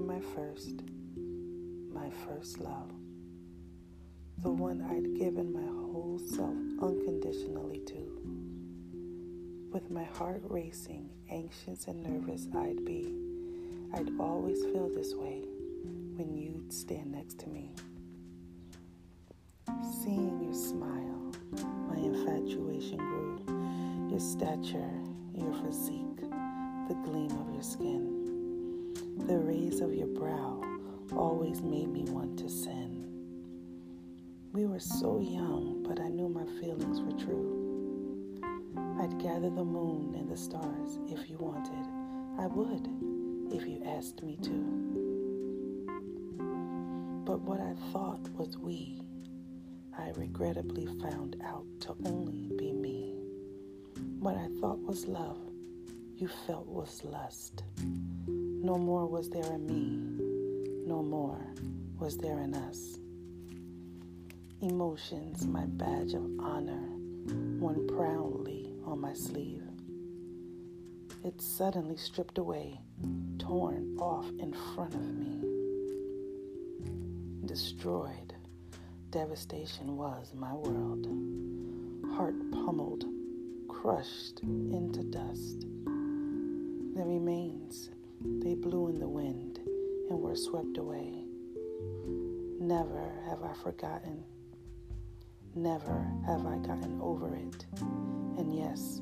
my first, my first love, the one I'd given my whole self unconditionally to. With my heart racing, anxious and nervous I'd be, I'd always feel this way when you'd stand next to me. Seeing your smile, my infatuation grew. Your stature, your physique, the gleam of your skin, the brow always made me want to sin. We were so young, but I knew my feelings were true. I'd gather the moon and the stars if you wanted. I would if you asked me to. But what I thought was we, I regrettably found out to only be me. What I thought was love, you felt was lust. No more was there in me, no more was there in us. Emotions, my badge of honor, worn proudly on my sleeve. It suddenly stripped away, torn off in front of me. Destroyed, devastation was my world. Heart pummeled, crushed into swept away. Never have I forgotten Never have I gotten over it. And yes,